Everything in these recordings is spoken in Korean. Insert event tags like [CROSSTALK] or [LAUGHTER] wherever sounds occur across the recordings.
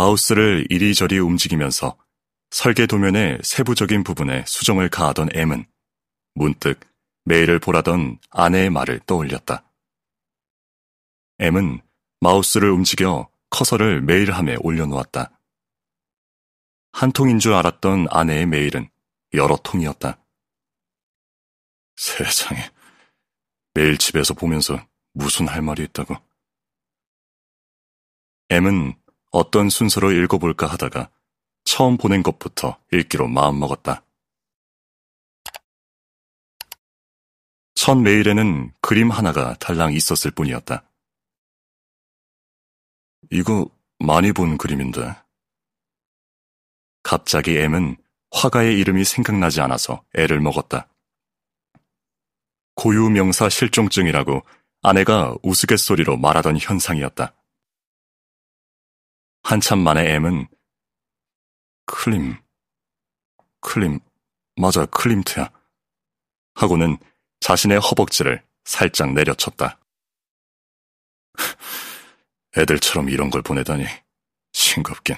마우스를 이리저리 움직이면서 설계 도면의 세부적인 부분에 수정을 가하던 M은 문득 메일을 보라던 아내의 말을 떠올렸다. M은 마우스를 움직여 커서를 메일함에 올려놓았다. 한 통인 줄 알았던 아내의 메일은 여러 통이었다. 세상에, 매일 집에서 보면서 무슨 할 말이 있다고. M은 어떤 순서로 읽어볼까 하다가 처음 보낸 것부터 읽기로 마음먹었다. 첫 메일에는 그림 하나가 달랑 있었을 뿐이었다. 이거 많이 본 그림인데. 갑자기 M은 화가의 이름이 생각나지 않아서 애를 먹었다. 고유명사 실종증이라고 아내가 우스갯소리로 말하던 현상이었다. 한참 만에 M은 클림, 클림, 맞아, 클림트야. 하고는 자신의 허벅지를 살짝 내려쳤다. [LAUGHS] 애들처럼 이런 걸 보내다니 싱겁긴.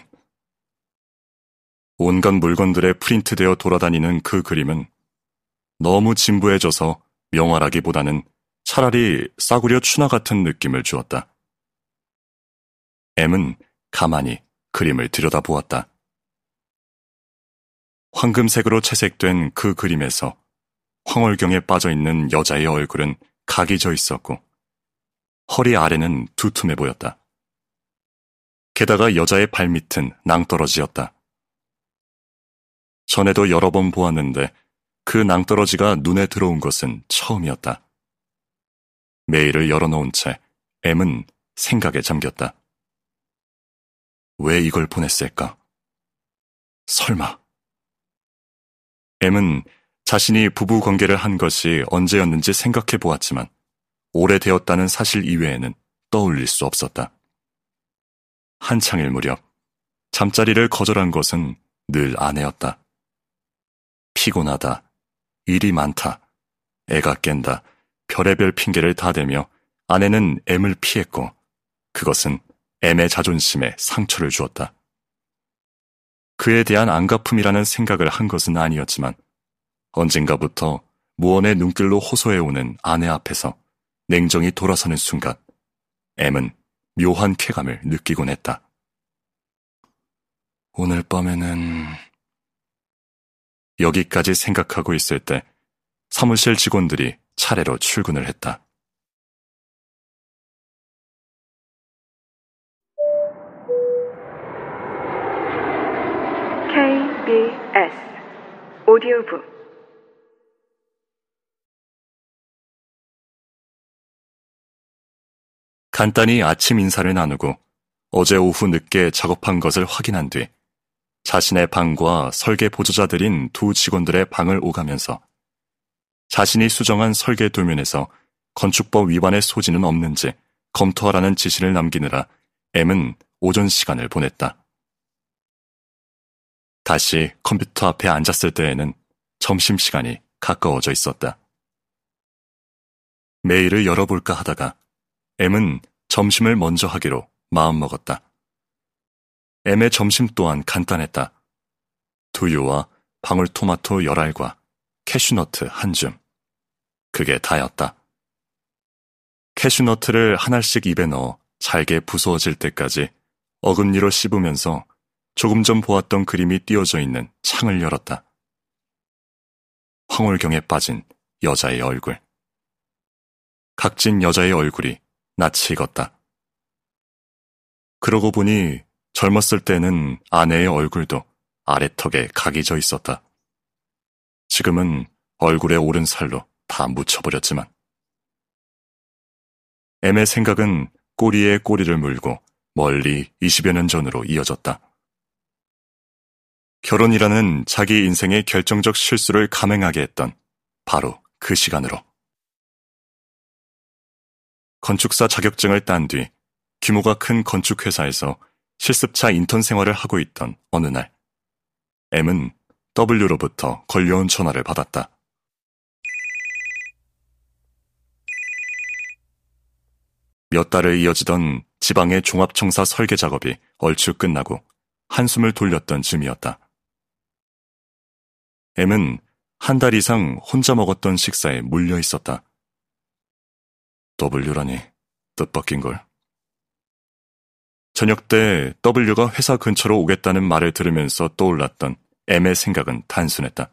온갖 물건들에 프린트되어 돌아다니는 그 그림은 너무 진부해져서 명활하기보다는 차라리 싸구려 추나 같은 느낌을 주었다. M은 가만히 그림을 들여다보았다. 황금색으로 채색된 그 그림에서 황홀경에 빠져 있는 여자의 얼굴은 각이 져 있었고 허리 아래는 두툼해 보였다. 게다가 여자의 발밑은 낭떠러지였다. 전에도 여러 번 보았는데 그 낭떠러지가 눈에 들어온 것은 처음이었다. 메일을 열어놓은 채 M은 생각에 잠겼다. 왜 이걸 보냈을까? 설마. M은 자신이 부부 관계를 한 것이 언제였는지 생각해 보았지만 오래되었다는 사실 이외에는 떠올릴 수 없었다. 한창일 무렵 잠자리를 거절한 것은 늘 아내였다. 피곤하다, 일이 많다, 애가 깬다, 별의별 핑계를 다 대며 아내는 M을 피했고 그것은 M의 자존심에 상처를 주었다. 그에 대한 안갚음이라는 생각을 한 것은 아니었지만 언젠가부터 무언의 눈길로 호소해오는 아내 앞에서 냉정히 돌아서는 순간 M은 묘한 쾌감을 느끼곤 했다. 오늘 밤에는 여기까지 생각하고 있을 때 사무실 직원들이 차례로 출근을 했다. KBS 오디오북 간단히 아침 인사를 나누고 어제 오후 늦게 작업한 것을 확인한 뒤 자신의 방과 설계 보조자들인 두 직원들의 방을 오가면서 자신이 수정한 설계 도면에서 건축법 위반의 소지는 없는지 검토하라는 지시를 남기느라 M은 오전 시간을 보냈다. 다시 컴퓨터 앞에 앉았을 때에는 점심시간이 가까워져 있었다. 메일을 열어볼까 하다가 M은 점심을 먼저 하기로 마음먹었다. M의 점심 또한 간단했다. 두유와 방울토마토 열알과 캐슈너트 한 줌. 그게 다였다. 캐슈너트를 한 알씩 입에 넣어 잘게 부서워질 때까지 어금니로 씹으면서 조금 전 보았던 그림이 띄어져 있는 창을 열었다. 황홀경에 빠진 여자의 얼굴. 각진 여자의 얼굴이 낯이 익었다. 그러고 보니 젊었을 때는 아내의 얼굴도 아래턱에 각이 져 있었다. 지금은 얼굴에 오른 살로 다 묻혀버렸지만. M의 생각은 꼬리에 꼬리를 물고 멀리 20여 년 전으로 이어졌다. 결혼이라는 자기 인생의 결정적 실수를 감행하게 했던 바로 그 시간으로. 건축사 자격증을 딴 뒤 규모가 큰 건축회사에서 실습차 인턴 생활을 하고 있던 어느 날, M은 W로부터 걸려온 전화를 받았다. 몇 달을 이어지던 지방의 종합청사 설계 작업이 얼추 끝나고 한숨을 돌렸던 즈음이었다. M은 한 달 이상 혼자 먹었던 식사에 물려 있었다. W라니 뜻밖인 걸. 저녁 때 W가 회사 근처로 오겠다는 말을 들으면서 떠올랐던 M의 생각은 단순했다.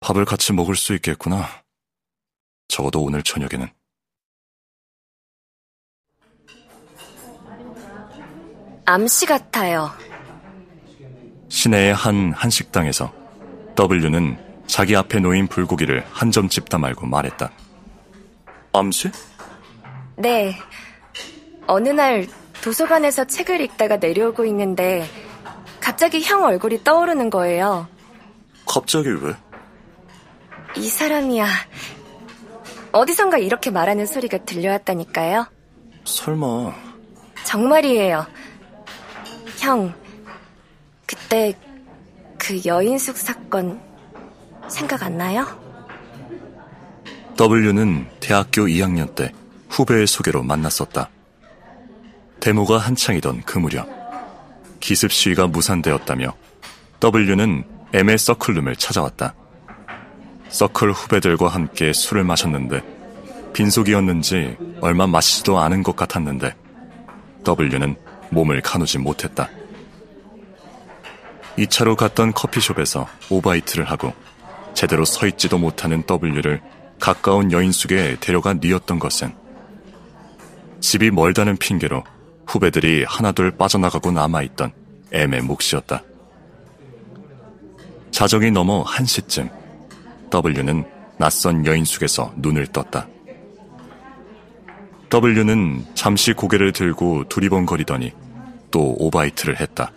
밥을 같이 먹을 수 있겠구나. 적어도 오늘 저녁에는. 암시 같아요. 시내의 한 한식당에서 W는 자기 앞에 놓인 불고기를 한 점 집다 말고 말했다. 암시? 네. 어느 날 도서관에서 책을 읽다가 내려오고 있는데 갑자기 형 얼굴이 떠오르는 거예요. 갑자기 왜? 이 사람이야. 어디선가 이렇게 말하는 소리가 들려왔다니까요. 설마 정말이에요. 형, 그때 그 여인숙 사건 생각 안 나요? W는 대학교 2학년 때 후배의 소개로 만났었다. 데모가 한창이던 그 무렵 기습 시위가 무산되었다며 W는 M의 서클룸을 찾아왔다. 서클 후배들과 함께 술을 마셨는데 빈속이었는지 얼마 마시지도 않은 것 같았는데 W는 몸을 가누지 못했다. 2차로 갔던 커피숍에서 오바이트를 하고 제대로 서 있지도 못하는 W를 가까운 여인숙에 데려가 뉘었던 것은 집이 멀다는 핑계로 후배들이 하나둘 빠져나가고 남아있던 M의 몫이었다. 자정이 넘어 1시쯤 W는 낯선 여인숙에서 눈을 떴다. W는 잠시 고개를 들고 두리번거리더니 또 오바이트를 했다.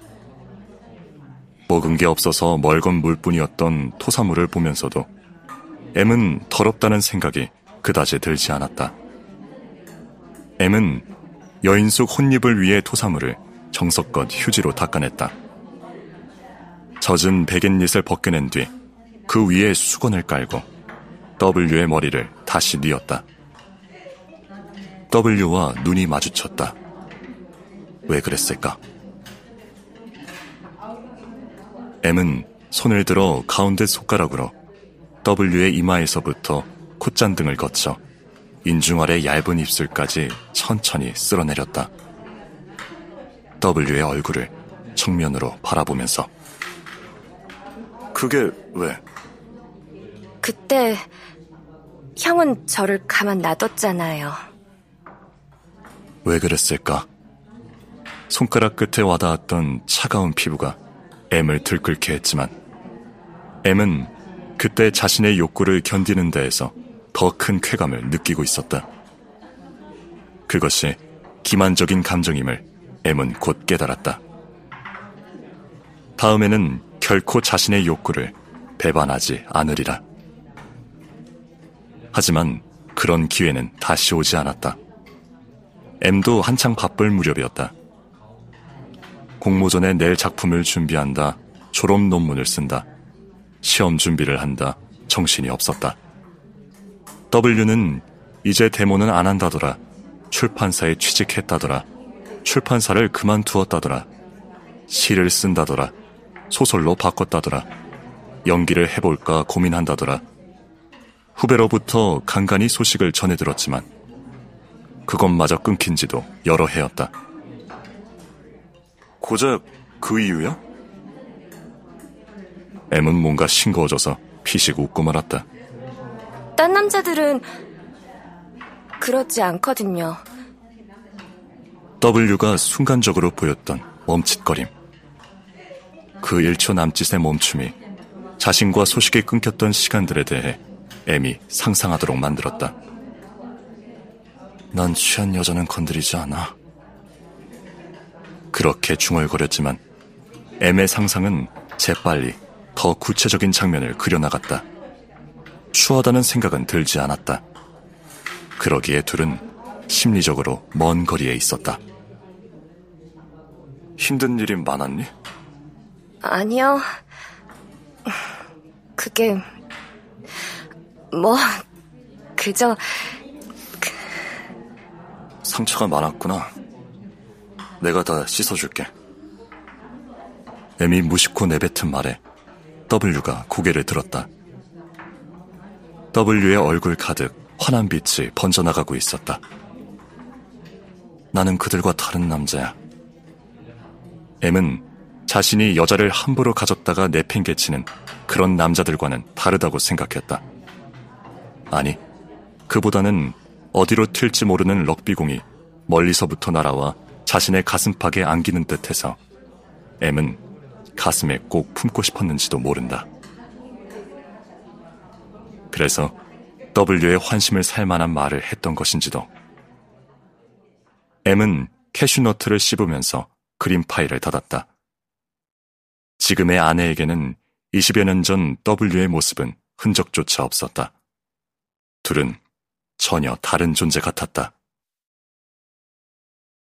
먹은 게 없어서 멀건 물뿐이었던 토사물을 보면서도 M은 더럽다는 생각이 그다지 들지 않았다. M은 여인숙 혼입을 위해 토사물을 정석껏 휴지로 닦아냈다. 젖은 베갯잇을 벗겨낸 뒤 그 위에 수건을 깔고 W의 머리를 다시 뉘었다. W와 눈이 마주쳤다. 왜 그랬을까? M은 손을 들어 가운데 손가락으로 W의 이마에서부터 콧잔등을 거쳐 인중 아래 얇은 입술까지 천천히 쓸어내렸다. W의 얼굴을 정면으로 바라보면서 그게 왜? 그때 형은 저를 가만 놔뒀잖아요. 왜 그랬을까? 손가락 끝에 와닿았던 차가운 피부가 M을 들끓게 했지만 M은 그때 자신의 욕구를 견디는 데에서 더 큰 쾌감을 느끼고 있었다. 그것이 기만적인 감정임을 M은 곧 깨달았다. 다음에는 결코 자신의 욕구를 배반하지 않으리라. 하지만 그런 기회는 다시 오지 않았다. M도 한창 바쁠 무렵이었다. 공모전에 낼 작품을 준비한다. 졸업 논문을 쓴다. 시험 준비를 한다. 정신이 없었다. W는 이제 데모는 안 한다더라. 출판사에 취직했다더라. 출판사를 그만두었다더라. 시를 쓴다더라. 소설로 바꿨다더라. 연기를 해볼까 고민한다더라. 후배로부터 간간히 소식을 전해 들었지만 그것마저 끊긴 지도 여러 해였다. 고작 그 이유야? M은 뭔가 싱거워져서 피식 웃고 말았다. 딴 남자들은 그렇지 않거든요. W가 순간적으로 보였던 멈칫거림. 그 1초 남짓의 멈춤이 자신과 소식이 끊겼던 시간들에 대해 M이 상상하도록 만들었다. 난 취한 여자는 건드리지 않아. 그렇게 중얼거렸지만 M의 상상은 재빨리 더 구체적인 장면을 그려나갔다. 추하다는 생각은 들지 않았다. 그러기에 둘은 심리적으로 먼 거리에 있었다. 힘든 일이 많았니? 아니요. 그게 뭐 그저 상처가 많았구나. 내가 다 씻어줄게. M이 무심코 내뱉은 말에 W가 고개를 들었다. W의 얼굴 가득 환한 빛이 번져나가고 있었다. 나는 그들과 다른 남자야. M은 자신이 여자를 함부로 가졌다가 내팽개치는 그런 남자들과는 다르다고 생각했다. 아니, 그보다는 어디로 튈지 모르는 럭비공이 멀리서부터 날아와 자신의 가슴팍에 안기는 듯해서 M은 가슴에 꼭 품고 싶었는지도 모른다. 그래서 W의 환심을 살 만한 말을 했던 것인지도. M은 캐슈너트를 씹으면서 그린 파일을 닫았다. 지금의 아내에게는 20여 년 전 W의 모습은 흔적조차 없었다. 둘은 전혀 다른 존재 같았다.